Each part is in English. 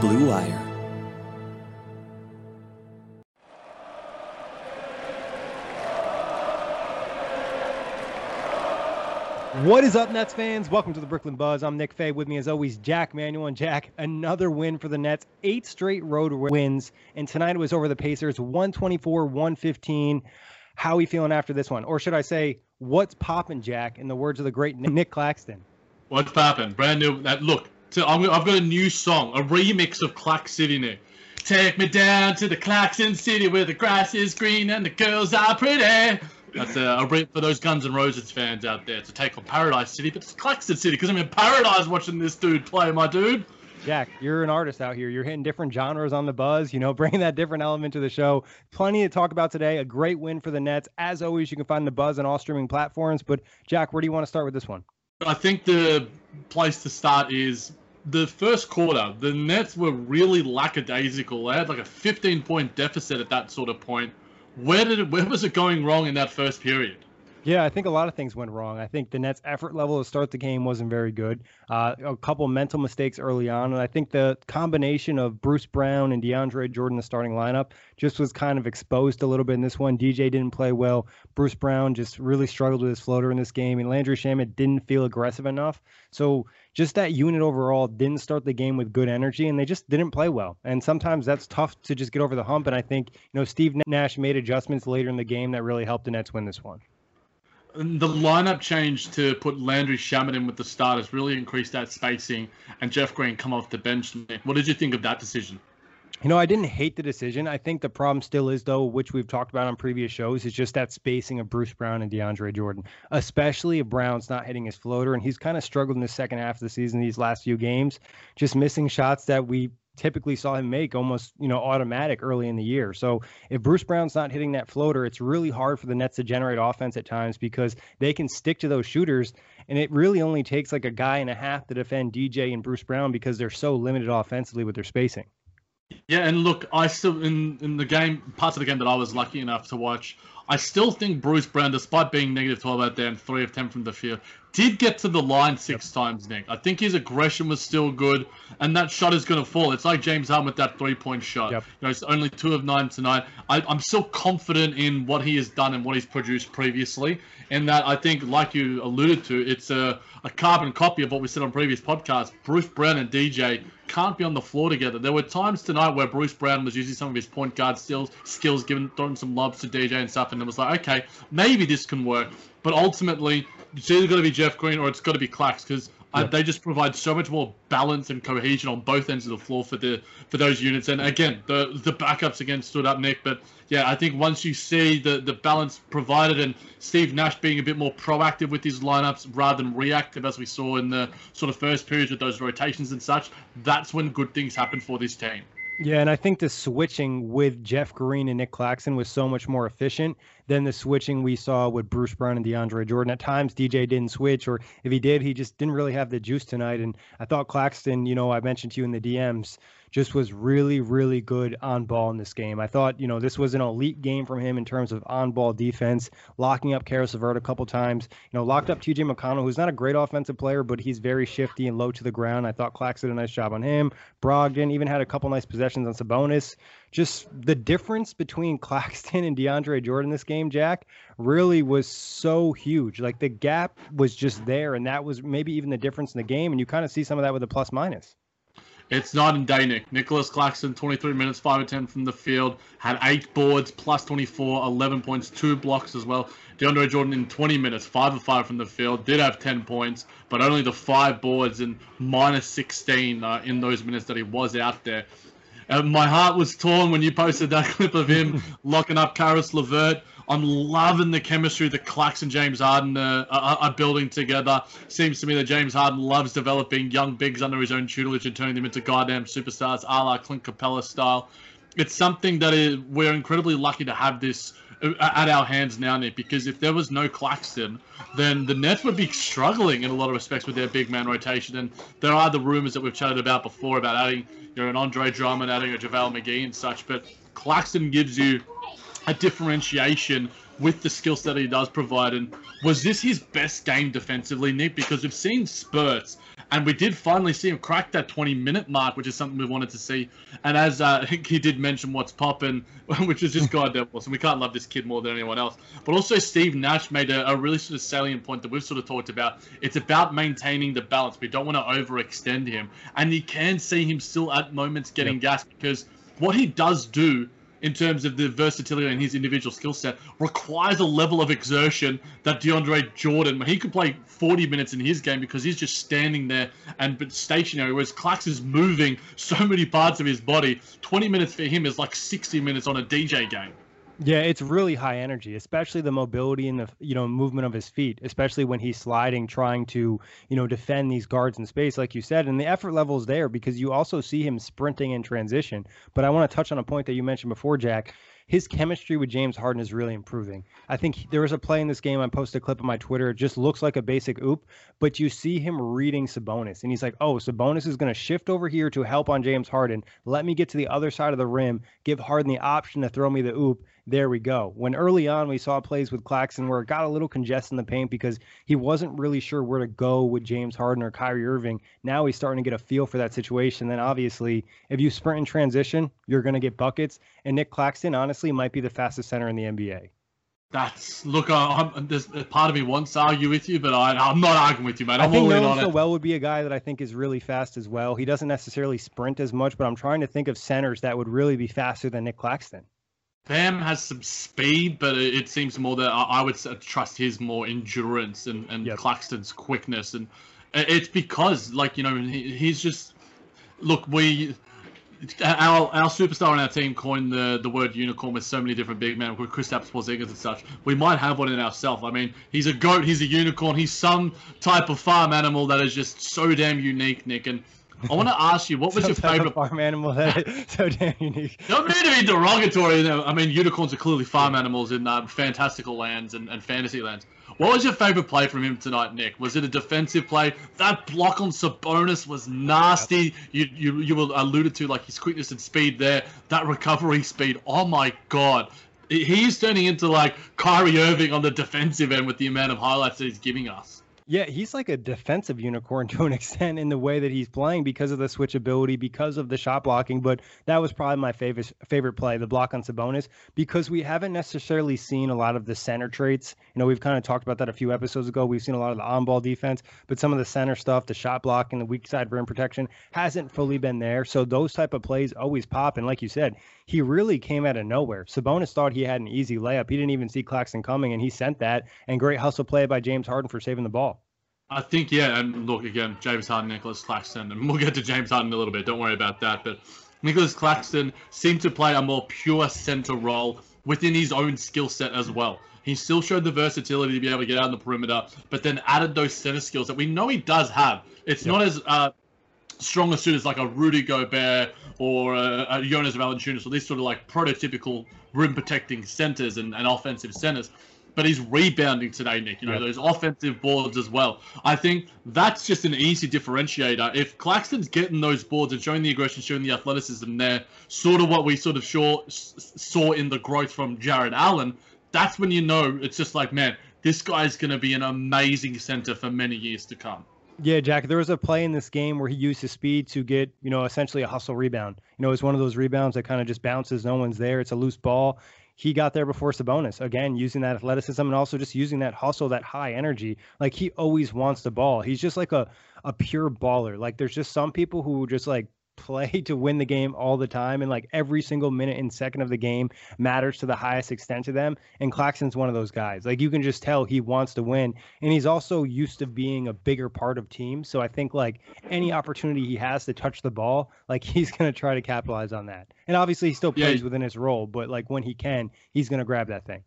Blue Wire. What is up, Nets fans? Welcome to the Brooklyn Buzz. I'm Nick Fay. With me, as always, Jack Manuel. And Jack, another win for the Nets. Eight straight road wins. And tonight it was over the Pacers 124 115. How are we feeling after this one? Or should I say, what's popping, Jack, in the words of the great Nick Claxton? What's popping? Brand new. That Look, so I'm, I've got a new song, a remix of Clack City, Nick. Take me down to the Claxton City where the grass is green and the girls are pretty. That's a, a rip for those Guns N' Roses fans out there to take on Paradise City, but it's Claxton City because I'm in paradise watching this dude play, my dude. Jack, you're an artist out here. You're hitting different genres on the buzz, you know, bringing that different element to the show. Plenty to talk about today. A great win for the Nets. As always, you can find the buzz on all streaming platforms. But, Jack, where do you want to start with this one? I think the place to start is the first quarter. The Nets were really lackadaisical. They had like a 15 point deficit at that sort of point where did it, where was it going wrong in that first period? Yeah, I think a lot of things went wrong. I think the Nets' effort level to start the game wasn't very good. Uh, a couple mental mistakes early on, and I think the combination of Bruce Brown and DeAndre Jordan, the starting lineup, just was kind of exposed a little bit in this one. DJ didn't play well. Bruce Brown just really struggled with his floater in this game, and Landry Shamet didn't feel aggressive enough. So just that unit overall didn't start the game with good energy and they just didn't play well. And sometimes that's tough to just get over the hump. And I think, you know, Steve Nash made adjustments later in the game that really helped the Nets win this one. The lineup change to put Landry Shamet in with the starters really increased that spacing and Jeff Green come off the bench. What did you think of that decision? You know, I didn't hate the decision. I think the problem still is, though, which we've talked about on previous shows, is just that spacing of Bruce Brown and DeAndre Jordan, especially if Brown's not hitting his floater. And he's kind of struggled in the second half of the season, these last few games, just missing shots that we typically saw him make almost, you know, automatic early in the year. So if Bruce Brown's not hitting that floater, it's really hard for the Nets to generate offense at times because they can stick to those shooters. And it really only takes like a guy and a half to defend DJ and Bruce Brown because they're so limited offensively with their spacing. Yeah, and look, I still in in the game parts of the game that I was lucky enough to watch, I still think Bruce Brown, despite being negative twelve out there and three of ten from the field, did get to the line six yep. times, Nick. I think his aggression was still good, and that shot is going to fall. It's like James Harden with that three point shot. Yep. You know, it's only two of nine tonight. I, I'm still confident in what he has done and what he's produced previously. And that I think, like you alluded to, it's a, a carbon copy of what we said on previous podcasts. Bruce Brown and DJ can't be on the floor together. There were times tonight where Bruce Brown was using some of his point guard skills, skills, giving throwing some lobs to DJ and stuff, and it was like, okay, maybe this can work. But ultimately, it's either got to be Jeff Green or it's got to be Clax because Uh, they just provide so much more balance and cohesion on both ends of the floor for the for those units. And again, the the backups again stood up, Nick. But yeah, I think once you see the the balance provided and Steve Nash being a bit more proactive with his lineups rather than reactive, as we saw in the sort of first periods with those rotations and such, that's when good things happen for this team. Yeah, and I think the switching with Jeff Green and Nick Claxton was so much more efficient than the switching we saw with Bruce Brown and DeAndre Jordan. At times, DJ didn't switch, or if he did, he just didn't really have the juice tonight. And I thought Claxton, you know, I mentioned to you in the DMs, just was really, really good on ball in this game. I thought, you know, this was an elite game from him in terms of on ball defense, locking up Caris LeVert a couple times, you know, locked up TJ McConnell, who's not a great offensive player, but he's very shifty and low to the ground. I thought Clax did a nice job on him. Brogdon even had a couple nice possessions on Sabonis. Just the difference between Claxton and DeAndre Jordan this game, Jack, really was so huge. Like the gap was just there, and that was maybe even the difference in the game. And you kind of see some of that with the plus minus. It's not in day, Nicholas Claxton, 23 minutes, 5 of 10 from the field, had 8 boards, plus 24, 11 points, 2 blocks as well. DeAndre Jordan in 20 minutes, 5 of 5 from the field, did have 10 points, but only the 5 boards and minus 16 uh, in those minutes that he was out there. Uh, my heart was torn when you posted that clip of him locking up Caris LeVert. I'm loving the chemistry that Clax and James Harden uh, are, are, building together. Seems to me that James Harden loves developing young bigs under his own tutelage and turning them into goddamn superstars, a la Clint Capela style. It's something that is, we're incredibly lucky to have this Uh, at our hands now, Nick, because if there was no Claxton, then the Nets would be struggling in a lot of respects with their big man rotation. And there are the rumors that we've chatted about before about adding you know, an Andre Drummond, adding a JaVale McGee and such. But Claxton gives you a differentiation with the skill set he does provide. And was this his best game defensively, Nick? Because we've seen spurts, and we did finally see him crack that 20 minute mark, which is something we wanted to see. And as uh, he did mention what's popping, which is just goddamn awesome. We can't love this kid more than anyone else. But also, Steve Nash made a, a really sort of salient point that we've sort of talked about. It's about maintaining the balance. We don't want to overextend him. And you can see him still at moments getting yep. gas because what he does do in terms of the versatility and his individual skill set requires a level of exertion that DeAndre Jordan, he could play 40 minutes in his game because he's just standing there and but stationary, whereas Clax is moving so many parts of his body. 20 minutes for him is like 60 minutes on a DJ game. Yeah, it's really high energy, especially the mobility and the you know movement of his feet, especially when he's sliding, trying to you know defend these guards in space, like you said. And the effort level is there because you also see him sprinting in transition. But I want to touch on a point that you mentioned before, Jack his chemistry with James Harden is really improving. I think there was a play in this game. I posted a clip on my Twitter. It just looks like a basic oop, but you see him reading Sabonis, and he's like, "Oh, Sabonis is going to shift over here to help on James Harden. Let me get to the other side of the rim, give Harden the option to throw me the oop." There we go. When early on we saw plays with Claxton where it got a little congested in the paint because he wasn't really sure where to go with James Harden or Kyrie Irving. Now he's starting to get a feel for that situation. Then obviously, if you sprint in transition, you're going to get buckets. And Nick Claxton, honestly, might be the fastest center in the NBA. That's look. Uh, I'm, there's part of me wants to argue with you, but I, am not arguing with you, man. I'm I think Nerlens Noel would be a guy that I think is really fast as well. He doesn't necessarily sprint as much, but I'm trying to think of centers that would really be faster than Nick Claxton. Bam has some speed, but it seems more that I would trust his more endurance and, and yep. Claxton's quickness. And it's because, like, you know, he's just. Look, we. Our, our superstar on our team coined the, the word unicorn with so many different big men, with Kristaps Porzingis and such. We might have one in ourselves. I mean, he's a goat, he's a unicorn, he's some type of farm animal that is just so damn unique, Nick. And I want to ask you, what was your favorite farm animal that is so damn unique? Don't mean to be derogatory. I mean, unicorns are clearly farm animals in uh, fantastical lands and, and fantasy lands. What was your favorite play from him tonight, Nick? Was it a defensive play? That block on Sabonis was nasty. You you you were alluded to like his quickness and speed there. That recovery speed. Oh my god. He's turning into like Kyrie Irving on the defensive end with the amount of highlights that he's giving us. Yeah, he's like a defensive unicorn to an extent in the way that he's playing because of the switchability, because of the shot blocking. But that was probably my favorite favorite play, the block on Sabonis, because we haven't necessarily seen a lot of the center traits. You know, we've kind of talked about that a few episodes ago. We've seen a lot of the on-ball defense, but some of the center stuff, the shot blocking, the weak side rim protection, hasn't fully been there. So those type of plays always pop. And like you said, he really came out of nowhere. Sabonis thought he had an easy layup. He didn't even see Claxton coming, and he sent that. And great hustle play by James Harden for saving the ball. I think yeah, and look again, James Harden, Nicholas Claxton, and we'll get to James Harden in a little bit. Don't worry about that. But Nicholas Claxton seemed to play a more pure center role within his own skill set as well. He still showed the versatility to be able to get out on the perimeter, but then added those center skills that we know he does have. It's not as uh, strong a suit as like a Rudy Gobert or a, a Jonas Valanciunas or these sort of like prototypical rim protecting centers and, and offensive centers but he's rebounding today, Nick. You know, those offensive boards as well. I think that's just an easy differentiator. If Claxton's getting those boards and showing the aggression, showing the athleticism there, sort of what we sort of saw, saw in the growth from Jarrett Allen, that's when you know it's just like, man, this guy's going to be an amazing center for many years to come. Yeah, Jack, there was a play in this game where he used his speed to get, you know, essentially a hustle rebound. You know, it's one of those rebounds that kind of just bounces, no one's there. It's a loose ball he got there before Sabonis. Again, using that athleticism and also just using that hustle, that high energy. Like he always wants the ball. He's just like a a pure baller. Like there's just some people who just like play to win the game all the time and like every single minute and second of the game matters to the highest extent to them and Claxton's one of those guys like you can just tell he wants to win and he's also used to being a bigger part of teams so I think like any opportunity he has to touch the ball like he's going to try to capitalize on that and obviously he still plays yeah. within his role but like when he can he's going to grab that thing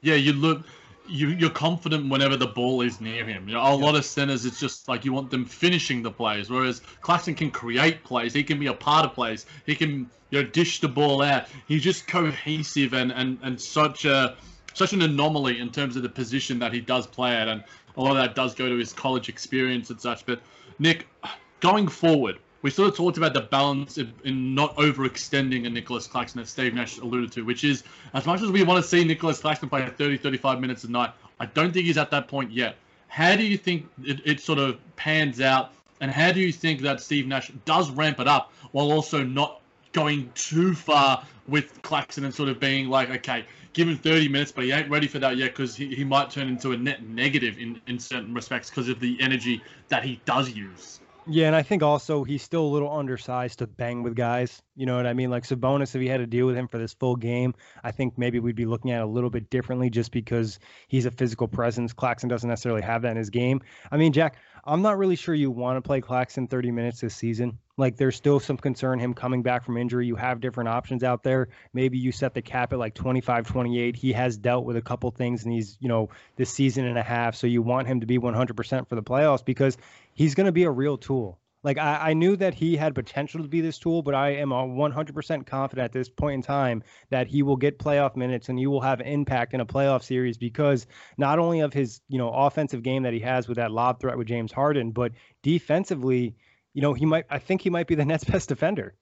yeah you look you, you're confident whenever the ball is near him. You know, a lot of centers, it's just like you want them finishing the plays. Whereas Claxton can create plays. He can be a part of plays. He can you know dish the ball out. He's just cohesive and and and such a such an anomaly in terms of the position that he does play at, and a lot of that does go to his college experience and such. But Nick, going forward, we sort of talked about the balance in, in not overextending a Nicholas Claxton that Steve Nash alluded to, which is as much as we want to see Nicholas Claxton play 30, 35 minutes a night, I don't think he's at that point yet. How do you think it, it sort of pans out, and how do you think that Steve Nash does ramp it up while also not going too far with Claxton and sort of being like, okay, give him 30 minutes, but he ain't ready for that yet because he, he might turn into a net negative in, in certain respects because of the energy that he does use. Yeah, and I think also he's still a little undersized to bang with guys. You know what I mean? Like Sabonis, if he had to deal with him for this full game, I think maybe we'd be looking at it a little bit differently just because he's a physical presence. Claxton doesn't necessarily have that in his game. I mean, Jack, I'm not really sure you want to play Claxton 30 minutes this season. Like there's still some concern him coming back from injury. You have different options out there. Maybe you set the cap at like 25, 28. He has dealt with a couple things and he's, you know, this season and a half. So you want him to be 100% for the playoffs because he's going to be a real tool. Like I, I knew that he had potential to be this tool, but I am 100% confident at this point in time that he will get playoff minutes and he will have impact in a playoff series because not only of his you know offensive game that he has with that lob threat with James Harden, but defensively, you know he might. I think he might be the Nets' best defender.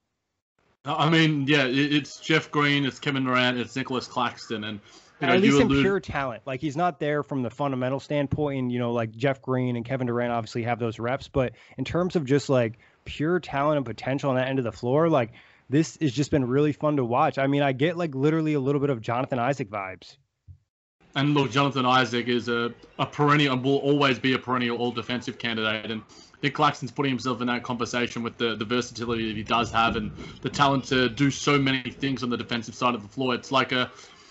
I mean, yeah, it's Jeff Green, it's Kevin Durant, it's Nicholas Claxton, and you know, at least in allude... pure talent. Like he's not there from the fundamental standpoint. And, you know, like Jeff Green and Kevin Durant obviously have those reps, but in terms of just like pure talent and potential on that end of the floor, like this has just been really fun to watch. I mean, I get like literally a little bit of Jonathan Isaac vibes. And look, Jonathan Isaac is a, a perennial and will always be a perennial all defensive candidate. And Nick Claxton's putting himself in that conversation with the, the versatility that he does have and the talent to do so many things on the defensive side of the floor. It's like a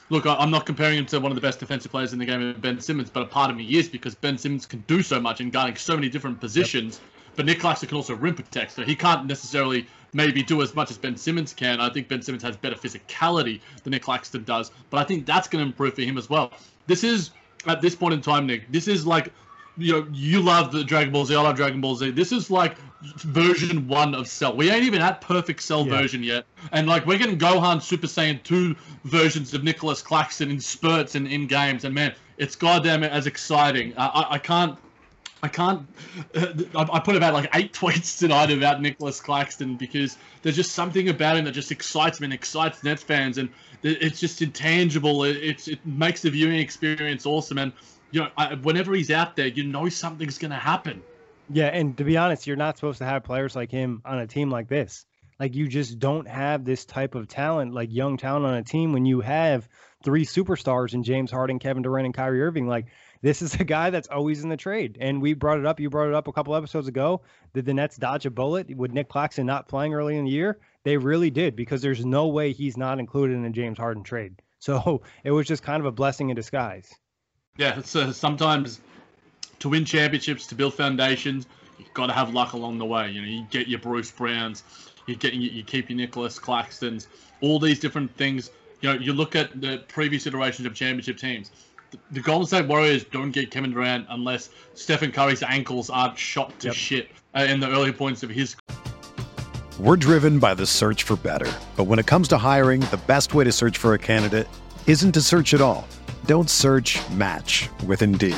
look, I'm not comparing him to one of the best defensive players in the game, Ben Simmons, but a part of me is because Ben Simmons can do so much in guarding so many different positions. Yep. But Nick Claxton can also rim protect, so he can't necessarily maybe do as much as Ben Simmons can. I think Ben Simmons has better physicality than Nick Claxton does, but I think that's going to improve for him as well. This is at this point in time, Nick. This is like you know, you love the Dragon Ball Z. I love Dragon Ball Z. This is like version one of Cell. We ain't even at perfect Cell yeah. version yet, and like we're getting Gohan Super Saiyan two versions of Nicholas Claxton in spurts and in games, and man, it's goddamn as exciting. I, I, I can't. I can't. Uh, I put about like eight tweets tonight about Nicholas Claxton because there's just something about him that just excites me and excites Nets fans, and it's just intangible. It, it's it makes the viewing experience awesome, and you know, I, whenever he's out there, you know something's going to happen. Yeah, and to be honest, you're not supposed to have players like him on a team like this. Like you just don't have this type of talent, like young talent on a team when you have three superstars in James Harden, Kevin Durant, and Kyrie Irving. Like this is a guy that's always in the trade. And we brought it up. You brought it up a couple episodes ago. Did the Nets dodge a bullet with Nick Claxton not playing early in the year? They really did because there's no way he's not included in the James Harden trade. So it was just kind of a blessing in disguise. Yeah, uh, sometimes to win championships, to build foundations, you've got to have luck along the way. You know, you get your Bruce Browns, you get you, you keep your Nicholas Claxtons, all these different things. You know, you look at the previous iterations of championship teams. The, the Golden State Warriors don't get Kevin Durant unless Stephen Curry's ankles aren't shot to Yep. shit uh, in the early points of his We're driven by the search for better. But when it comes to hiring, the best way to search for a candidate isn't to search at all. Don't search match with Indeed.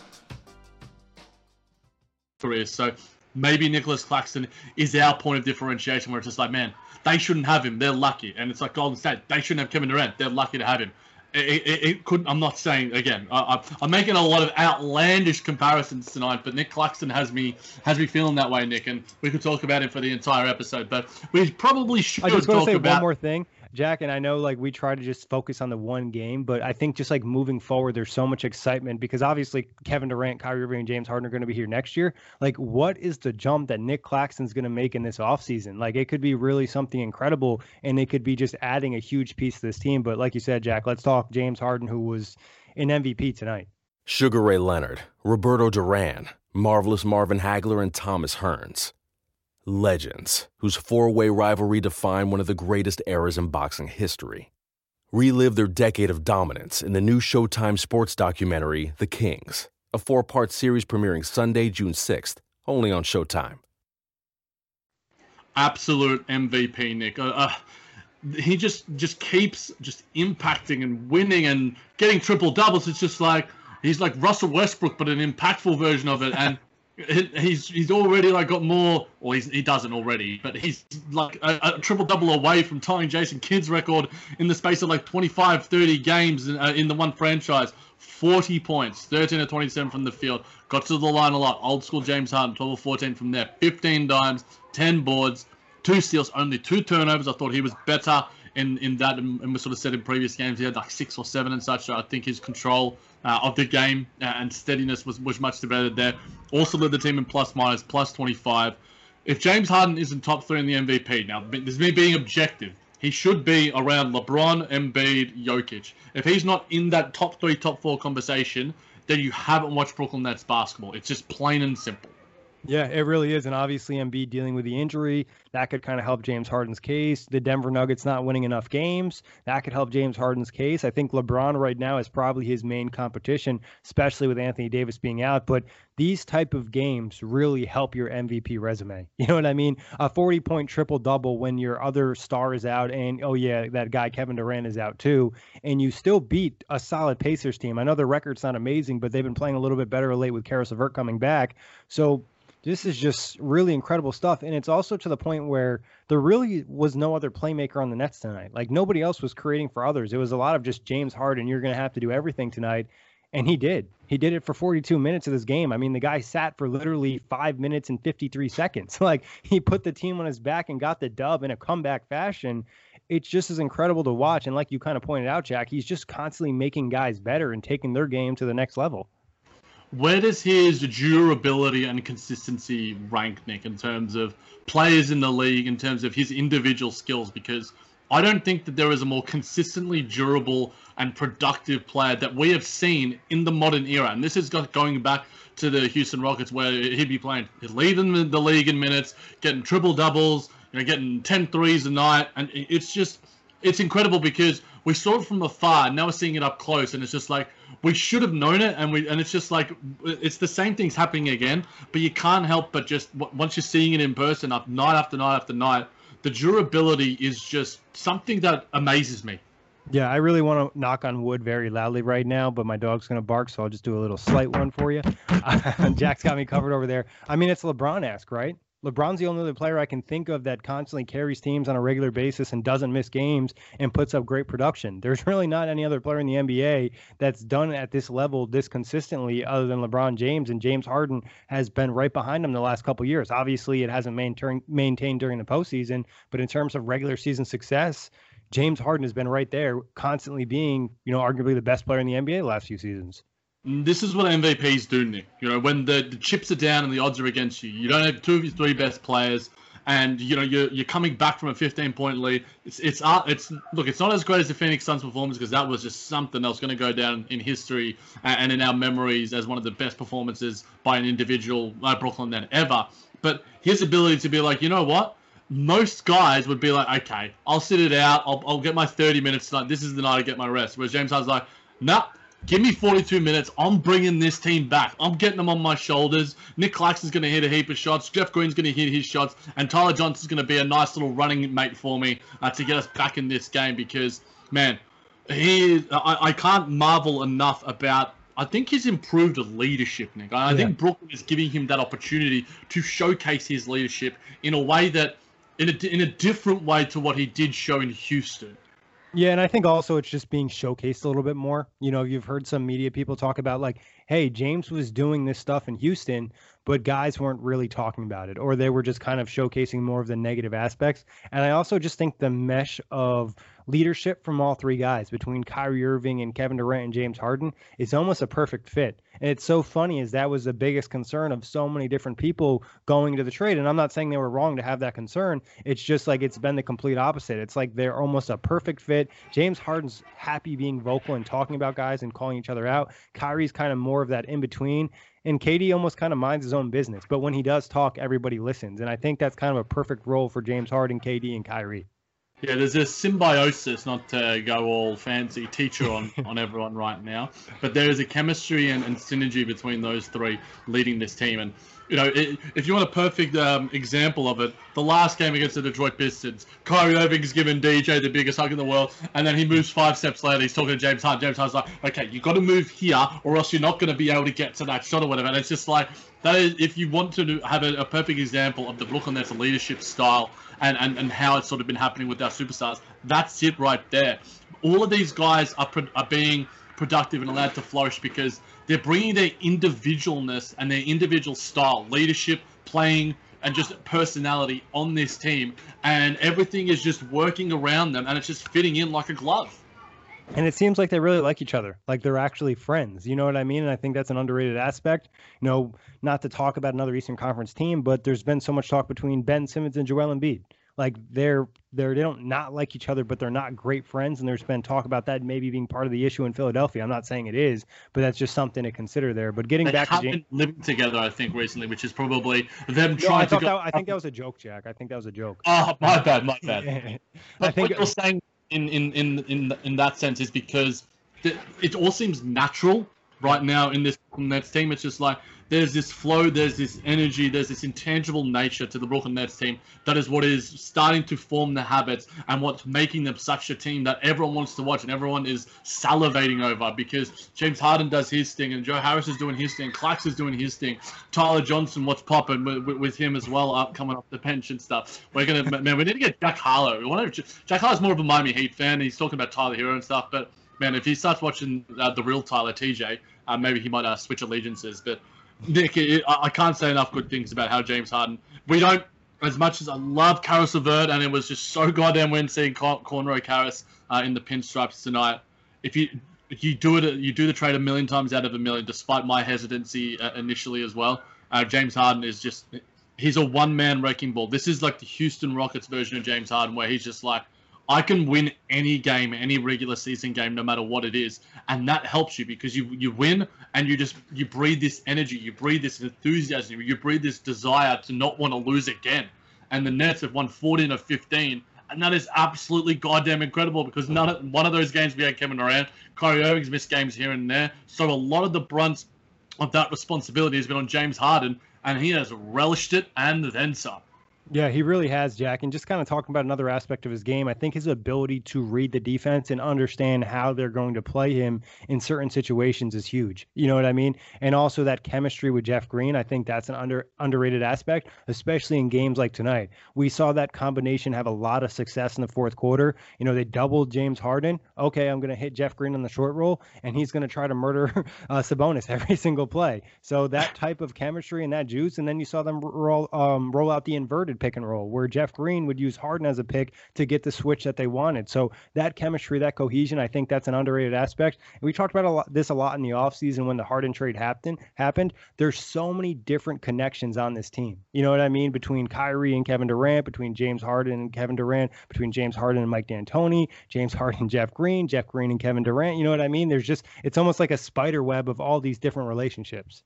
So maybe Nicholas Claxton is our point of differentiation where it's just like, man, they shouldn't have him. They're lucky. And it's like Golden State. They shouldn't have Kevin Durant. They're lucky to have him. It, it, it could. I'm not saying again. I, I, I'm making a lot of outlandish comparisons tonight, but Nick Claxton has me has me feeling that way, Nick. And we could talk about him for the entire episode, but we probably should I just want to talk say about. one more thing, Jack, and I know like we try to just focus on the one game, but I think just like moving forward, there's so much excitement because obviously Kevin Durant, Kyrie Irving, and James Harden are going to be here next year. Like, what is the jump that Nick Claxton's going to make in this offseason? Like, it could be really something incredible, and it could be just adding a huge piece to this team. But like you said, Jack, let's talk James Harden, who was an MVP tonight. Sugar Ray Leonard, Roberto Duran, Marvelous Marvin Hagler, and Thomas Hearns. Legends, whose four way rivalry defined one of the greatest eras in boxing history. Relive their decade of dominance in the new Showtime sports documentary, The Kings, a four part series premiering Sunday, June 6th, only on Showtime. absolute MVP, Nick. Uh, uh, he just just keeps just impacting and winning and getting triple doubles. It's just like he's like Russell Westbrook, but an impactful version of it. And he's he's already like got more, or he doesn't already, but he's like a, a triple double away from tying Jason Kidd's record in the space of like 25, 30 games in, uh, in the one franchise. 40 points, 13 or 27 from the field. Got to the line a lot. Old school James Harden, 12 or 14 from there. 15 dimes, 10 boards, two steals, only two turnovers. I thought he was better in, in that, and, we sort of said in previous games he had like six or seven and such. So I think his control uh, of the game uh, and steadiness was, was much better there. Also led the team in plus minus, plus 25. If James Harden isn't top three in the MVP, now this is me being objective, he should be around LeBron, Embiid, Jokic. If he's not in that top three, top four conversation, then you haven't watched Brooklyn Nets basketball. It's just plain and simple. Yeah, it really is. And obviously, Embiid dealing with the injury, that could kind of help James Harden's case. The Denver Nuggets not winning enough games, that could help James Harden's case. I think LeBron right now is probably his main competition, especially with Anthony Davis being out. But these type of games really help your MVP resume. You know what I mean? A 40 point triple double when your other star is out, and oh yeah, that guy Kevin Durant is out too, and you still beat a solid Pacers team. I know the record's not amazing, but they've been playing a little bit better late with Caris LeVert coming back. So this is just really incredible stuff. And it's also to the point where there really was no other playmaker on the Nets tonight. Like nobody else was creating for others. It was a lot of just James Harden. You're going to have to do everything tonight. And he did. He did it for 42 minutes of this game. I mean, the guy sat for literally five minutes and 53 seconds. Like he put the team on his back and got the dub in a comeback fashion. It's just as incredible to watch. And like you kind of pointed out, Jack, he's just constantly making guys better and taking their game to the next level. Where does his durability and consistency rank, Nick, in terms of players in the league, in terms of his individual skills? Because I don't think that there is a more consistently durable and productive player that we have seen in the modern era. And this is go- going back to the Houston Rockets, where he'd be playing, he's leading the league in minutes, getting triple doubles, you know, getting 10 threes a night. And it's just, it's incredible because we saw it from afar, and now we're seeing it up close, and it's just like we should have known it, and we and it's just like it's the same things happening again, but you can't help but just once you're seeing it in person, up night after night after night, the durability is just something that amazes me. Yeah, I really want to knock on wood very loudly right now, but my dog's going to bark, so I'll just do a little slight one for you. Jack's got me covered over there. I mean, it's LeBron esque, right? LeBron's the only other player I can think of that constantly carries teams on a regular basis and doesn't miss games and puts up great production. There's really not any other player in the NBA that's done at this level this consistently other than LeBron James and James Harden has been right behind him the last couple years. Obviously, it hasn't maintained maintained during the postseason, but in terms of regular season success, James Harden has been right there, constantly being, you know, arguably the best player in the NBA the last few seasons. This is what MVPs do, Nick. You know, when the, the chips are down and the odds are against you, you don't have two of your three best players, and you know you're you're coming back from a 15 point lead. It's it's uh, it's look, it's not as great as the Phoenix Suns performance because that was just something that was going to go down in history and in our memories as one of the best performances by an individual like Brooklyn Net ever. But his ability to be like, you know what? most guys would be like, okay, I'll sit it out. I'll, I'll get my 30 minutes tonight. This is the night I get my rest. Whereas James Harden's like, nah, give me 42 minutes. I'm bringing this team back. I'm getting them on my shoulders. Nick Claxton's going to hit a heap of shots. Jeff Green's going to hit his shots. And Tyler Johnson's going to be a nice little running mate for me uh, to get us back in this game because, man, he I, I can't marvel enough about I think he's improved leadership, Nick. I yeah. think Brooklyn is giving him that opportunity to showcase his leadership in a way that in a, in a different way to what he did show in Houston. Yeah, and I think also it's just being showcased a little bit more. You know, you've heard some media people talk about like, hey, James was doing this stuff in Houston, but guys weren't really talking about it, or they were just kind of showcasing more of the negative aspects. And I also just think the mesh of leadership from all three guys between Kyrie Irving and Kevin Durant and James Harden is almost a perfect fit. And it's so funny as that was the biggest concern of so many different people going into the trade. And I'm not saying they were wrong to have that concern. It's just like it's been the complete opposite. It's like they're almost a perfect fit. James Harden's happy being vocal and talking about guys and calling each other out. Kyrie's kind of more of that in between. And KD almost kind of minds his own business. But when he does talk, everybody listens. And I think that's kind of a perfect role for James Harden, KD, and Kyrie. Yeah, there's a symbiosis, not to go all fancy teacher on, on everyone right now, but there is a chemistry and, and synergy between those three leading this team. And, you know, it, if you want a perfect um, example of it, the last game against the Detroit Pistons, Kyrie Irving's given DJ the biggest hug in the world, and then he moves five steps later, he's talking to James Harden. James Harden's like, okay, you got to move here, or else you're not going to be able to get to that shot or whatever. And it's just like, that is, if you want to have a, a perfect example of the Brooklyn Nets leadership style and, and, and how it's sort of been happening with our superstars. That's it right there. All of these guys are, are being productive and allowed to flourish because they're bringing their individualness and their individual style, leadership, playing, and just personality on this team. And everything is just working around them and it's just fitting in like a glove. And it seems like they really like each other like they're actually friends. You know what i mean? And i think that's an underrated aspect. You know not to talk about another eastern conference team but there's been so much talk between ben simmons and joel embiid like they're they're they don't not like each other but they're not great friends and there's been talk about that maybe being part of the issue in philadelphia. I'm not saying it is but that's just something to consider there. But getting they back to James, been living together i think recently which is probably them no, trying I, to go... that, I think that was a joke jack. I think that was a joke. Oh my bad my bad. I think what you're saying in in in in in that sense is because it all seems natural right now in this Nets team. It's just like there's this flow, there's this energy, there's this intangible nature to the Brooklyn Nets team that is what is starting to form the habits and what's making them such a team that everyone wants to watch and everyone is salivating over because James Harden does his thing and Joe Harris is doing his thing, Clax is doing his thing, Tyler Johnson, what's popping with, with, him as well, up coming off the bench and stuff. We're gonna man, we need to get Jack Harlow. We want to, Jack Harlow's more of a Miami Heat fan. He's talking about Tyler Herro and stuff, but man, if he starts watching uh, the real Tyler TJ, uh, maybe he might uh, switch allegiances. But Nick, it, I can't say enough good things about how James Harden. We don't, as much as I love Caris LeVert, and it was just so goddamn weird seeing Cornrow Caris uh, in the pinstripes tonight. If you if you do it, you do the trade a million times out of a million, despite my hesitancy uh, initially as well. Uh, James Harden is just he's a one man wrecking ball. This is like the Houston Rockets version of James Harden, where he's just like I can win any game, any regular season game, no matter what it is, and that helps you because you you win and you just you breathe this energy, you breathe this enthusiasm, you breathe this desire to not want to lose again. And the Nets have won 14 of 15, and that is absolutely goddamn incredible because none of, one of those games we had Kevin Durant, Kyrie Irving's missed games here and there, so a lot of the brunt of that responsibility has been on James Harden, and he has relished it and then some. Yeah, he really has, Jack. And just kind of talking about another aspect of his game, I think his ability to read the defense and understand how they're going to play him in certain situations is huge. You know what I mean? And also that chemistry with Jeff Green, I think that's an under underrated aspect, especially in games like tonight. We saw that combination have a lot of success in the fourth quarter. You know, they doubled James Harden. Okay, I'm going to hit Jeff Green on the short roll, and he's going to try to murder uh, Sabonis every single play. So that type of chemistry and that juice, and then you saw them roll um, roll out the inverted pick and roll, where Jeff Green would use Harden as a pick to get the switch that they wanted. So that chemistry, that cohesion, I think that's an underrated aspect. And we talked about a lot, this a lot in the offseason when the Harden trade happened. Happened. There's so many different connections on this team. You know what I mean? Between Kyrie and Kevin Durant, between James Harden and Kevin Durant, between James Harden and Mike D'Antoni, James Harden and Jeff Green, Jeff Green and Kevin Durant. You know what I mean? There's just it's almost like a spider web of all these different relationships.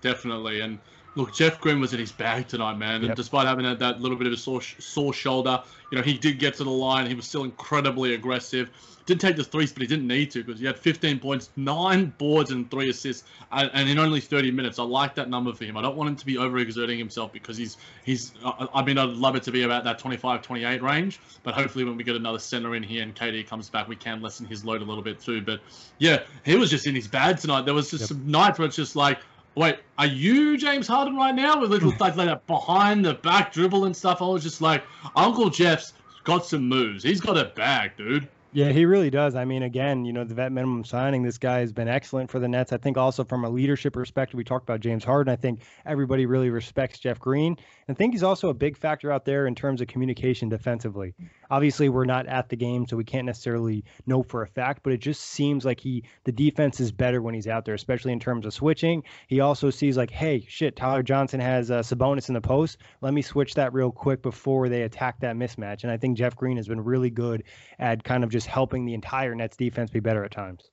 Definitely, and look, Jeff Green was in his bag tonight, man. And Yep. despite having that, that little bit of a sore, sore shoulder, you know, he did get to the line. He was still incredibly aggressive. Didn't take the threes, but he didn't need to because he had 15 points, nine boards, and three assists, and, and in only 30 minutes. I like that number for him. I don't want him to be overexerting himself because he's he's. I mean, I'd love it to be about that 25, 28 range, but hopefully when we get another center in here and KD comes back, we can lessen his load a little bit too. But yeah, he was just in his bag tonight. There was just Yep. some nights where it's just like. Wait, are you James Harden right now with little hmm. like, like that behind the back dribble and stuff? I was just like, Uncle Jeff's got some moves. He's got a bag, dude. Yeah, he really does. I mean, again, you know, the vet minimum signing, this guy has been excellent for the Nets. I think also from a leadership perspective, we talked about James Harden. I think everybody really respects Jeff Green. I think he's also a big factor out there in terms of communication defensively. Obviously, we're not at the game, so we can't necessarily know for a fact, but it just seems like he the defense is better when he's out there, especially in terms of switching. He also sees like, hey, shit, Tyler Johnson has uh, Sabonis in the post. Let me switch that real quick before they attack that mismatch. And I think Jeff Green has been really good at kind of just helping the entire Nets defense be better at times.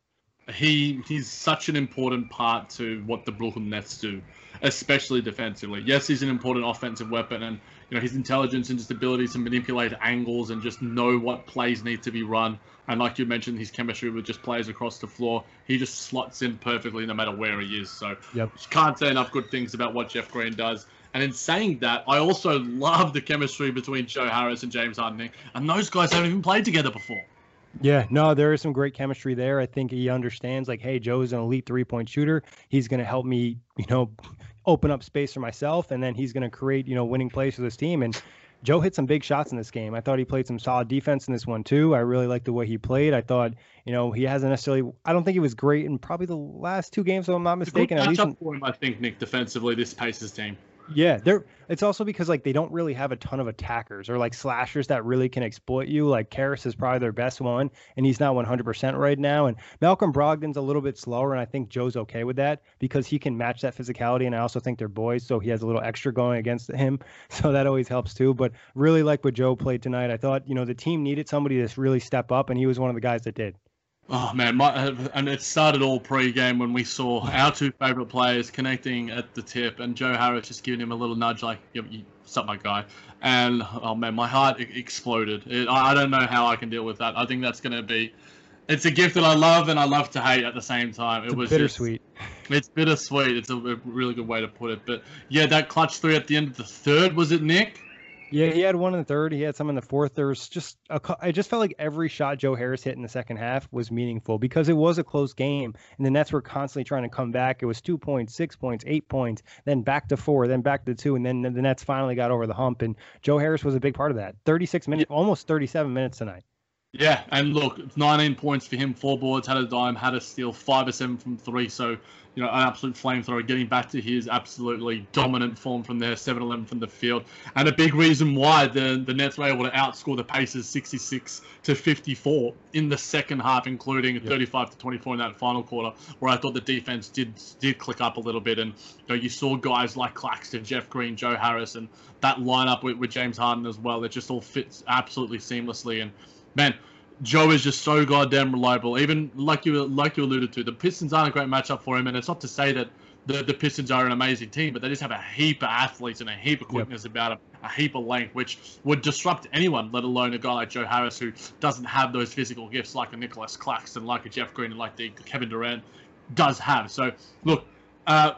He he's such an important part to what the Brooklyn Nets do, especially defensively. Yes, he's an important offensive weapon, and you know his intelligence and just ability to manipulate angles and just know what plays need to be run. And like you mentioned, his chemistry with just players across the floor, he just slots in perfectly no matter where he is. So Yep. you can't say enough good things about what Jeff Green does. And in saying that, I also love the chemistry between Joe Harris and James Harden, and those guys haven't even played together before. Yeah, no, there is some great chemistry there. I think he understands like, hey, Joe's an elite three point shooter. He's going to help me, you know, open up space for myself, and then he's going to create, you know, winning plays for this team. And Joe hit some big shots in this game. I thought he played some solid defense in this one too. I really liked the way he played. I thought, you know, he hasn't necessarily. I don't think he was great in probably the last two games, if I'm not It's a good mistaken. At least in, matchup for him, I think, Nick, defensively, this Pacers team. Yeah, they're it's also because like they don't really have a ton of attackers or like slashers that really can exploit you. Like Caris is probably their best one, and he's not 100% right now. And Malcolm Brogdon's a little bit slower, and I think Joe's okay with that because he can match that physicality. And I also think they're boys, so he has a little extra going against him, so that always helps too. But really like what Joe played tonight. I thought you know the team needed somebody to really step up, and he was one of the guys that did. Oh man, my, uh, and it started all pre-game when we saw our two favorite players connecting at the tip, and Joe Harris just giving him a little nudge, like "You, you sup, my guy." And oh man, my heart exploded. It, I, don't know how I can deal with that. I think that's going to be. It's a gift that I love and I love to hate at the same time. It It's was just- bittersweet. it's bittersweet. It's a, a really good way to put it. But yeah, that clutch three at the end of the third was it, Nick? Yeah, he had one in the third. He had some in the fourth. There was just a. I just felt like every shot Joe Harris hit in the second half was meaningful because it was a close game, and the Nets were constantly trying to come back. It was two points, six points, eight points, then back to four, then back to two, and then the Nets finally got over the hump. And Joe Harris was a big part of that. Thirty-six minutes, almost thirty-seven minutes tonight. Yeah, and look, 19 points for him, four boards, had a dime, had a steal, five or seven from three. So, you know, an absolute flamethrower, getting back to his absolutely dominant form from there, 7 11 from the field. And a big reason why the, the Nets were able to outscore the Pacers 66 to 54 in the second half, including 35 to 24 in that final quarter, where I thought the defense did did click up a little bit. And, you know, you saw guys like Claxton, Jeff Green, Joe Harris, and that lineup with, with James Harden as well. It just all fits absolutely seamlessly. And, man, Joe is just so goddamn reliable. Even like you like you alluded to, the Pistons aren't a great matchup for him, and it's not to say that the, the Pistons are an amazing team, but they just have a heap of athletes and a heap of quickness yep. about them, a heap of length, which would disrupt anyone, let alone a guy like Joe Harris who doesn't have those physical gifts like a Nicholas Claxton, like a Jeff Green, and like the Kevin Durant does have. So, look, uh,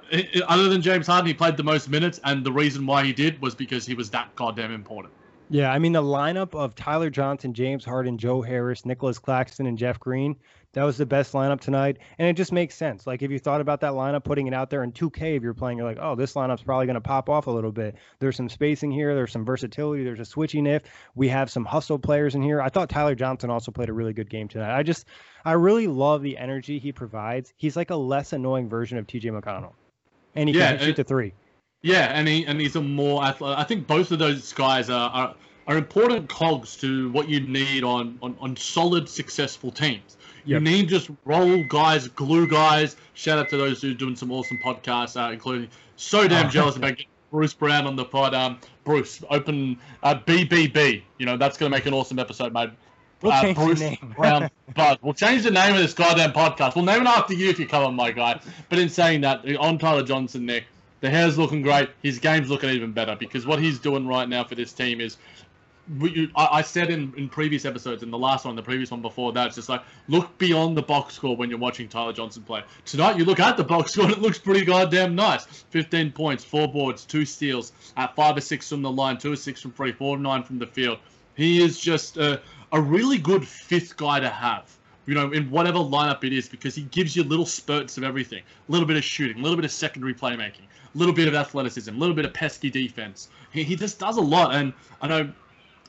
other than James Harden, he played the most minutes, and the reason why he did was because he was that goddamn important. Yeah, I mean the lineup of Tyler Johnson, James Harden, Joe Harris, Nicholas Claxton, and Jeff Green that was the best lineup tonight. And it just makes sense. Like if you thought about that lineup, putting it out there in 2K, if you're playing, you're like, oh, this lineup's probably going to pop off a little bit. There's some spacing here. There's some versatility. There's a switching if. We have some hustle players in here. I thought Tyler Johnson also played a really good game tonight. I just, I really love the energy he provides. He's like a less annoying version of TJ McConnell. And he yeah, can shoot the three. Yeah, and he and he's a more athletic. I think both of those guys are, are are important cogs to what you need on, on, on solid, successful teams. You need just roll guys, glue guys. Shout out to those who are doing some awesome podcasts, uh, including so damn jealous about getting Bruce Brown on the pod. Um, Bruce, open uh, BBB. You know that's going to make an awesome episode, mate. We'll uh, change Bruce the name. Brown Buzz. We'll change the name of this goddamn podcast. We'll name it after you if you come on, my guy. But in saying that, on Tyler Johnson, Nick, the hair's looking great. His game's looking even better because what he's doing right now for this team is I, said in, in previous episodes, in the last one, the previous one before that, it's just like look beyond the box score when you're watching Tyler Johnson play. Tonight, you look at the box score and it looks pretty goddamn nice. 15 points, four boards, two steals, at five or six from the line, two or six from three, four or nine from the field. He is just a, a really good fifth guy to have you know, in whatever lineup it is, because he gives you little spurts of everything. A little bit of shooting, a little bit of secondary playmaking, little bit of athleticism, little bit of pesky defense. He, he just does a lot. And I know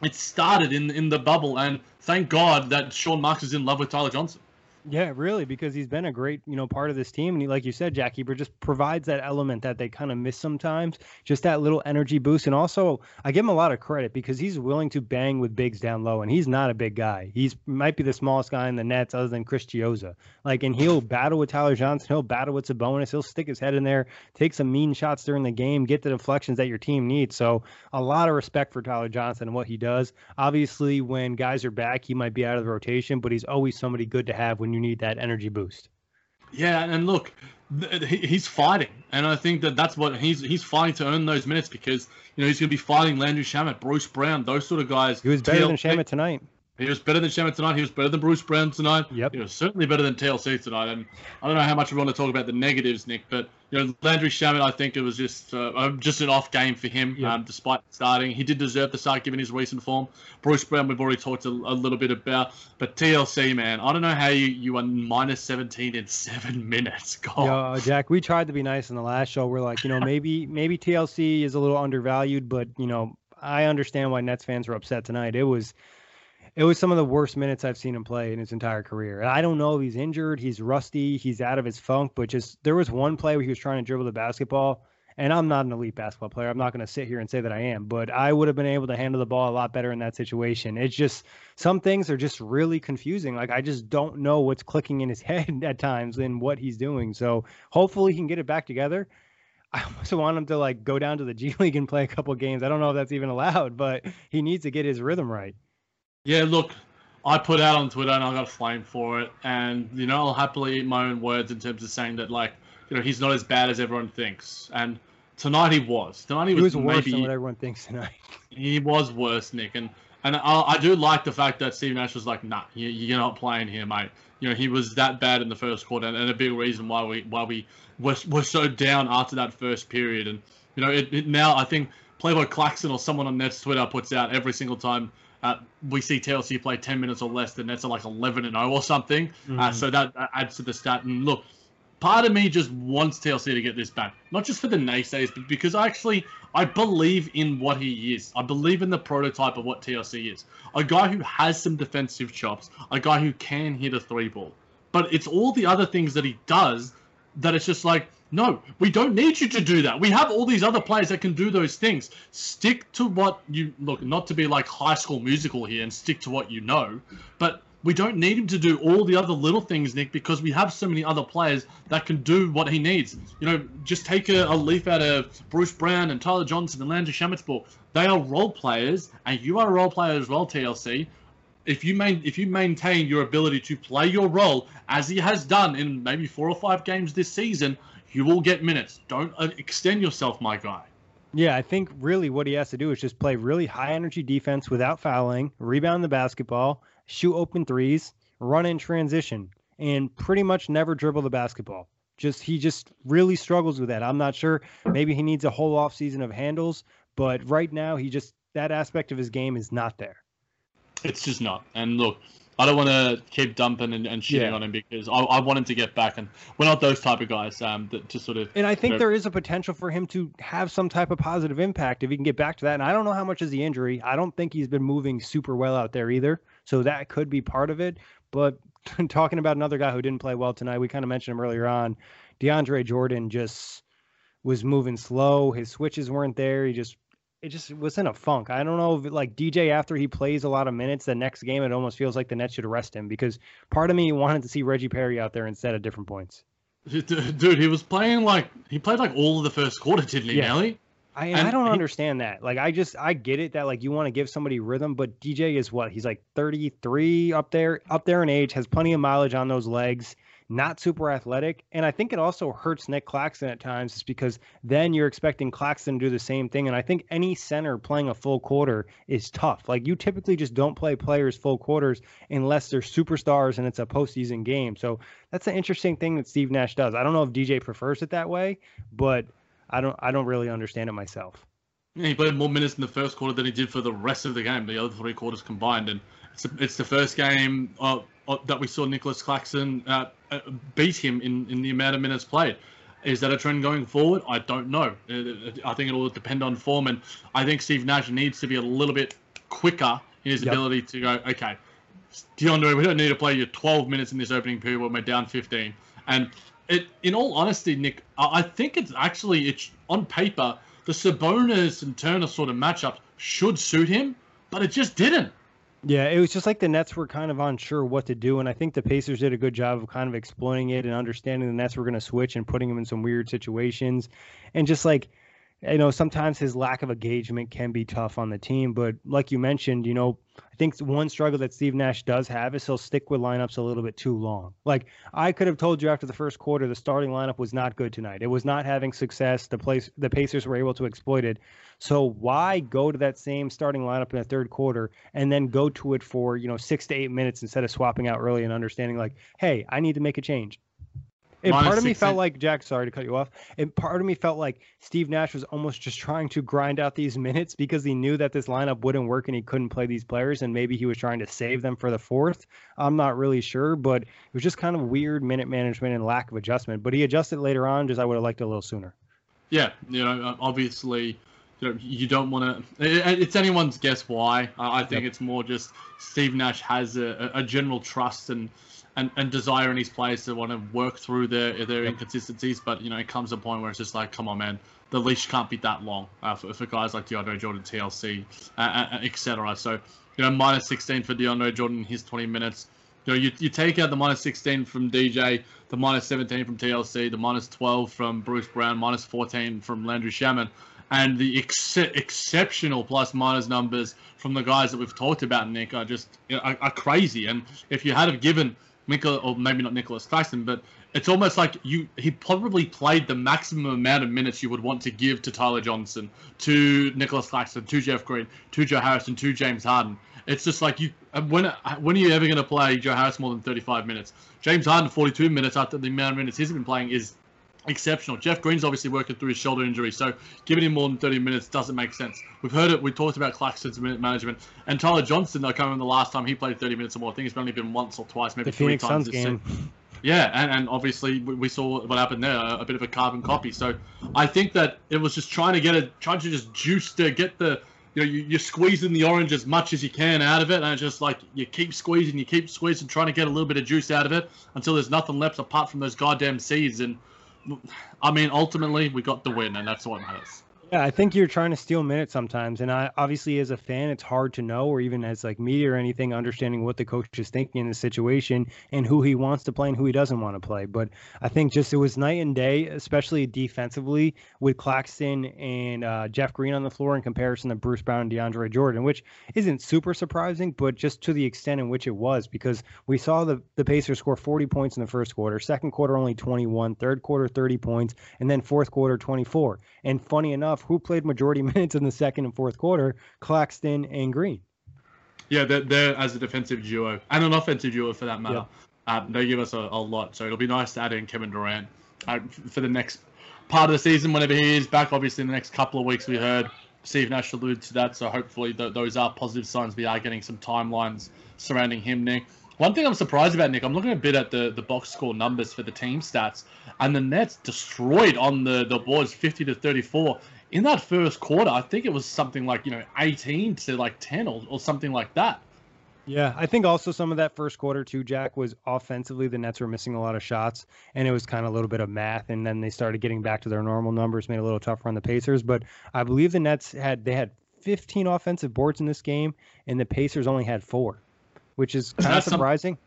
it started in in the bubble, and thank God that Sean Marks is in love with Tyler Johnson. Yeah, really, because he's been a great, you know, part of this team, and he, like you said, Jack Keeper just provides that element that they kind of miss sometimes, just that little energy boost. And also, I give him a lot of credit because he's willing to bang with bigs down low, and he's not a big guy. He's might be the smallest guy in the Nets, other than Chris Chiozza. Like, and he'll battle with Tyler Johnson, he'll battle with Sabonis, he'll stick his head in there, take some mean shots during the game, get the deflections that your team needs. So, a lot of respect for Tyler Johnson and what he does. Obviously, when guys are back, he might be out of the rotation, but he's always somebody good to have when you need that energy boost. Yeah, and look, he's fighting, and I think that that's what he's he's fighting to earn those minutes because you know he's going to be fighting Landry Shamet, Bruce Brown, those sort of guys. He was better TL- than Shamet tonight. He was better than Shamet tonight. He was better than Bruce Brown tonight. Yep. He was certainly better than TLC tonight. And I don't know how much we want to talk about the negatives, Nick, but you know Landry Shamet, I think it was just uh, just an off game for him, yep. um, despite starting. He did deserve the start given his recent form. Bruce Brown, we've already talked a, a, little bit about, but TLC, man, I don't know how you you are minus 17 in seven minutes. God. Yeah, Jack, we tried to be nice in the last show. We're like, you know, maybe maybe TLC is a little undervalued, but you know, I understand why Nets fans were upset tonight. It was it was some of the worst minutes I've seen him play in his entire career. I don't know if he's injured, he's rusty, he's out of his funk, but just there was one play where he was trying to dribble the basketball. And I'm not an elite basketball player. I'm not going to sit here and say that I am, but I would have been able to handle the ball a lot better in that situation. It's just some things are just really confusing. Like I just don't know what's clicking in his head at times and what he's doing. So hopefully he can get it back together. I also want him to like go down to the G League and play a couple games. I don't know if that's even allowed, but he needs to get his rhythm right. Yeah, look, I put out on Twitter and I got flamed for it, and you know I'll happily eat my own words in terms of saying that like you know he's not as bad as everyone thinks, and tonight he was. Tonight he was, he was worse maybe, than what everyone thinks tonight. He was worse, Nick, and and I, I do like the fact that Steve Nash was like, nah, you, you're not playing here, mate. You know he was that bad in the first quarter, and, and a big reason why we why we were, were so down after that first period, and you know it, it now I think Playboy Claxton or someone on Nets Twitter puts out every single time uh, we see TLC play 10 minutes or less, the Nets are like 11 and 0 or something. Uh, mm-hmm. Uh, so that adds to the stat. And look, part of me just wants TLC to get this back, not just for the naysayers, but because I actually I believe in what he is. I believe in the prototype of what TLC is. A guy who has some defensive chops, a guy who can hit a three ball. But it's all the other things that he does that it's just like no, we don't need you to do that. We have all these other players that can do those things. Stick to what you look, not to be like high school musical here and stick to what you know, but we don't need him to do all the other little things, Nick, because we have so many other players that can do what he needs. You know, just take a, a leaf out of Bruce Brown and Tyler Johnson and Landry Shamet's book. They are role players, and you are a role player as well, TLC if you main if you maintain your ability to play your role as he has done in maybe four or five games this season, You will get minutes. Don't uh, extend yourself, my guy. Yeah, I think really what he has to do is just play really high energy defense without fouling, rebound the basketball, shoot open threes, run in transition, and pretty much never dribble the basketball. Just he just really struggles with that. I'm not sure. Maybe he needs a whole off season of handles, but right now he just that aspect of his game is not there. It's just not. And look, I don't want to keep dumping and, and shitting Yeah. on him because I, I want him to get back, and we're not those type of guys um, that to sort of. And I think Yeah. there is a potential for him to have some type of positive impact if he can get back to that. And I don't know how much is the injury. I don't think he's been moving super well out there either. So that could be part of it. But talking about another guy who didn't play well tonight, we kind of mentioned him earlier on. DeAndre Jordan just was moving slow. His switches weren't there. He just it just was in a funk. I don't know if like DJ after he plays a lot of minutes, the next game it almost feels like the Nets should arrest him because part of me wanted to see Reggie Perry out there instead at different points. Dude, he was playing like he played like all of the first quarter, didn't he, Yeah. Nelly? I, and I don't he- understand that. Like, I just I get it that like you want to give somebody rhythm, but DJ is what he's like 33 up there, up there in age, has plenty of mileage on those legs, not super athletic, and I think it also hurts Nick Claxton at times, just because then you're expecting Claxton to do the same thing, and I think any center playing a full quarter is tough. Like you typically just don't play players full quarters unless they're superstars and it's a postseason game. So that's an interesting thing that Steve Nash does. I don't know if DJ prefers it that way, but I don't I don't really understand it myself. Yeah, he played more minutes in the first quarter than he did for the rest of the game, the other three quarters combined. And it's, it's the first game uh, uh, that we saw Nicholas Claxton uh, Uh, beat him in, in the amount of minutes played. Is that a trend going forward? I don't know. It- I think it'll depend on form. And I think Steve Nash needs to be a little bit quicker in his Yep. ability to go, okay, DeAndre, we don't need to play you 12 minutes in this opening period when we're down 15. And it, in all honesty, Nick, I I think it's actually it's on paper the Sabonis and Turner sort of matchup should suit him, but it just didn't. Yeah, it was just like the Nets were kind of unsure what to do, and I think the Pacers did a good job of kind of exploiting it and understanding the Nets were going to switch and putting them in some weird situations, and just like you know, sometimes his lack of engagement can be tough on the team. But like you mentioned, you know, I think one struggle that Steve Nash does have is he'll stick with lineups a little bit too long. Like I could have told you after the first quarter, the starting lineup was not good tonight. It was not having success. The place the Pacers were able to exploit it. So why go to that same starting lineup in the third quarter and then go to it for you know six to eight minutes instead of swapping out early and understanding like, hey, I need to make a change. And Minus part of me felt like Jack. Sorry to cut you off. And part of me felt like Steve Nash was almost just trying to grind out these minutes because he knew that this lineup wouldn't work and he couldn't play these players, and maybe he was trying to save them for the fourth. I'm not really sure, but it was just kind of weird minute management and lack of adjustment. But he adjusted later on. Just I would have liked it a little sooner. Yeah, you know, uh, obviously, you know, you don't want to. It's anyone's guess why. I think Yep. it's more just Steve Nash has a a general trust and, and, and desire in his players to want to work through their their inconsistencies. But you know, it comes to a point where it's just like, come on, man, the leash can't be that long uh, for, for guys like DeAndre Jordan, TLC, uh, uh, etc. So, you know, minus 16 for DeAndre Jordan in his 20 minutes. You know, you, you take out the minus 16 from DJ, the minus 17 from TLC, the minus 12 from Bruce Brown, minus 14 from Landry Shamet, and the ex- exceptional plus minus numbers from the guys that we've talked about, Nick, are just are, are crazy. And if you had have given Nicola, or maybe not Nicholas Claxton, but it's almost like you he probably played the maximum amount of minutes you would want to give to Tyler Johnson, to Nicholas Claxton, to Jeff Green, to Joe Harrison, to James Harden. It's just like you uh, when uh, when are you ever going to play Joe Harris more than 35 minutes? James Harden 42 minutes after the amount of minutes he's been playing is exceptional. Jeff Green's obviously working through his shoulder injury, so giving him more than 30 minutes doesn't make sense. We've heard it. We talked about Claxton's minute management and Tyler Johnson. Can't remember the last time he played 30 minutes or more. I think it's only been once or twice, maybe The three Phoenix times Suns this game. season. Yeah, and, and obviously we, saw what happened there, a, bit of a carbon copy. So I think that it was just trying to get it, trying to just juice to get the, you know, you, you're squeezing the orange as much as you can out of it, and it's just like you keep squeezing, you keep squeezing, trying to get a little bit of juice out of it until there's nothing left apart from those goddamn seeds. And I mean, ultimately, we got the win, and that's what matters. Yeah, I think you're trying to steal minutes sometimes, and I obviously as a fan, it's hard to know, or even as like media or anything, understanding what the coach is thinking in the situation and who he wants to play and who he doesn't want to play. But I think just it was night and day, especially defensively with Claxton and uh, Jeff Green on the floor in comparison to Bruce Brown and DeAndre Jordan, which isn't super surprising, but just to the extent in which it was, because we saw the the Pacers score 40 points in the first quarter, second quarter only 21, third quarter 30 points, and then fourth quarter 24. And funny enough who played majority minutes in the second and fourth quarter? Claxton and Green. Yeah, they're, they're as a defensive duo and an offensive duo for that matter. Yeah. Um, they give us a, a, lot, so it'll be nice to add in Kevin Durant uh, for the next part of the season whenever he is back. Obviously, in the next couple of weeks, we heard Steve Nash allude to that, so hopefully th- those are positive signs. We are getting some timelines surrounding him, Nick. One thing I'm surprised about, Nick, I'm looking a bit at the, the box score numbers for the team stats, and the Nets destroyed on the, the boards 50 to 34 in that first quarter, I think it was something like, you know, 18 to like 10 or, or something like that. Yeah, I think also some of that first quarter too, Jack, was offensively the Nets were missing a lot of shots, and it was kind of a little bit of math, and then they started getting back to their normal numbers, made it a little tougher on the Pacers. But I believe the Nets had they had 15 offensive boards in this game, and the Pacers only had four, which is kind of surprising.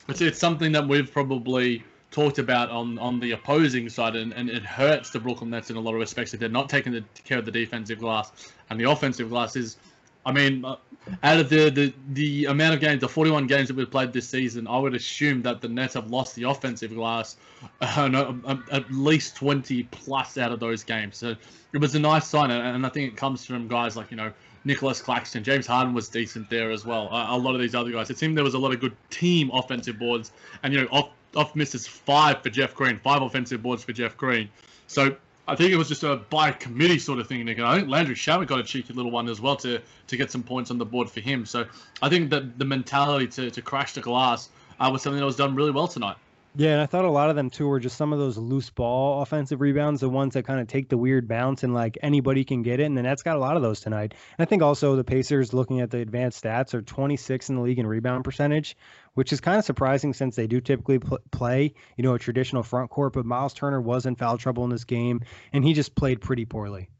Some, it's, it's something that we've probably talked about on, on the opposing side, and, and it hurts the Brooklyn Nets in a lot of respects that they're not taking the care of the defensive glass, and the offensive glass is, I mean, uh, out of the, the the amount of games, the 41 games that we've played this season, I would assume that the Nets have lost the offensive glass uh, no, uh, at least 20 plus out of those games. So it was a nice sign, and I think it comes from guys like you know Nicholas Claxton, James Harden was decent there as well. a lot of these other guys, it seemed there was a lot of good team offensive boards, and you know off off misses five for Jeff Green, five offensive boards for Jeff Green. So I think it was just a by committee sort of thing, Nick. And I think Landry Shamet got a cheeky little one as well to to get some points on the board for him. So I think that the mentality to, to crash the glass uh, was something that was done really well tonight. Yeah, and I thought a lot of them too were just some of those loose ball offensive rebounds, the ones that kind of take the weird bounce and like anybody can get it. And the Nets got a lot of those tonight. And I think also the Pacers, looking at the advanced stats, are 26 in the league in rebound percentage, which is kind of surprising since they do typically pl- play, you know, a traditional front court. But Miles Turner was in foul trouble in this game, and he just played pretty poorly.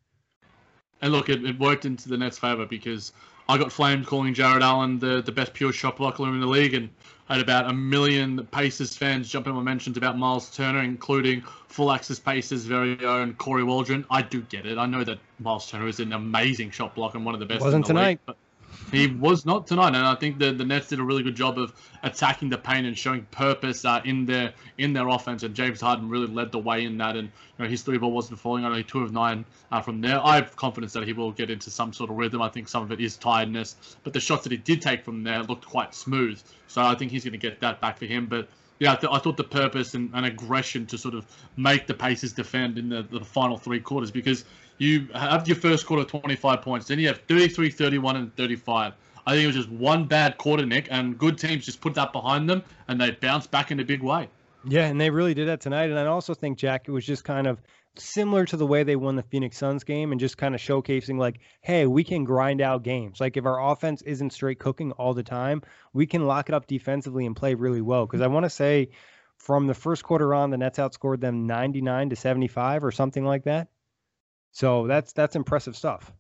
And look, it, it worked into the Nets' favor because I got flamed calling Jarrett Allen the, the best pure shot blocker in the league, and I had about a million Pacers fans jump on my mentions about Miles Turner, including full access Pacers' very own Corey Waldron. I do get it. I know that Miles Turner is an amazing shot blocker and one of the best. Wasn't the tonight. League, he was not tonight, and I think the the Nets did a really good job of attacking the paint and showing purpose uh, in their in their offense. And James Harden really led the way in that. And you know, his three ball wasn't falling, only two of nine uh, from there. I have confidence that he will get into some sort of rhythm. I think some of it is tiredness, but the shots that he did take from there looked quite smooth. So I think he's going to get that back for him. But yeah, I, th- I, thought the purpose and, and, aggression to sort of make the Pacers defend in the, the final three quarters because you have your first quarter 25 points, then you have 33, 31, and 35. I think it was just one bad quarter, Nick, and good teams just put that behind them and they bounced back in a big way. Yeah, and they really did that tonight. And I also think, Jack, it was just kind of similar to the way they won the Phoenix Suns game and just kind of showcasing, like, hey, we can grind out games. Like, if our offense isn't straight cooking all the time, we can lock it up defensively and play really well. Because I want to say from the first quarter on, the Nets outscored them 99 to 75 or something like that. So that's that's impressive stuff.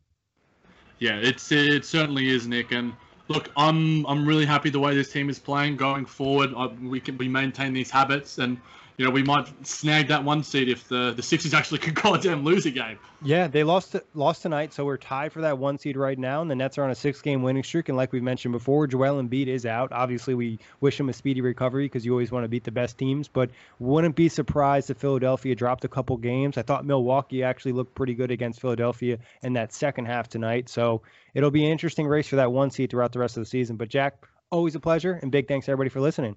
Yeah, it's it certainly is, Nick. And look, I'm I'm really happy the way this team is playing going forward. I, we can we maintain these habits, and you know, we might snag that one seed if the the Sixers actually could goddamn lose a game. Yeah, they lost lost tonight, so we're tied for that one seed right now, and the Nets are on a six game winning streak. And like we've mentioned before, Joel Embiid is out. Obviously, we wish him a speedy recovery because you always want to beat the best teams. But wouldn't be surprised if Philadelphia dropped a couple games. I thought Milwaukee actually looked pretty good against Philadelphia in that second half tonight. So it'll be an interesting race for that one seed throughout the rest of the season. But Jack, always a pleasure, and big thanks everybody for listening.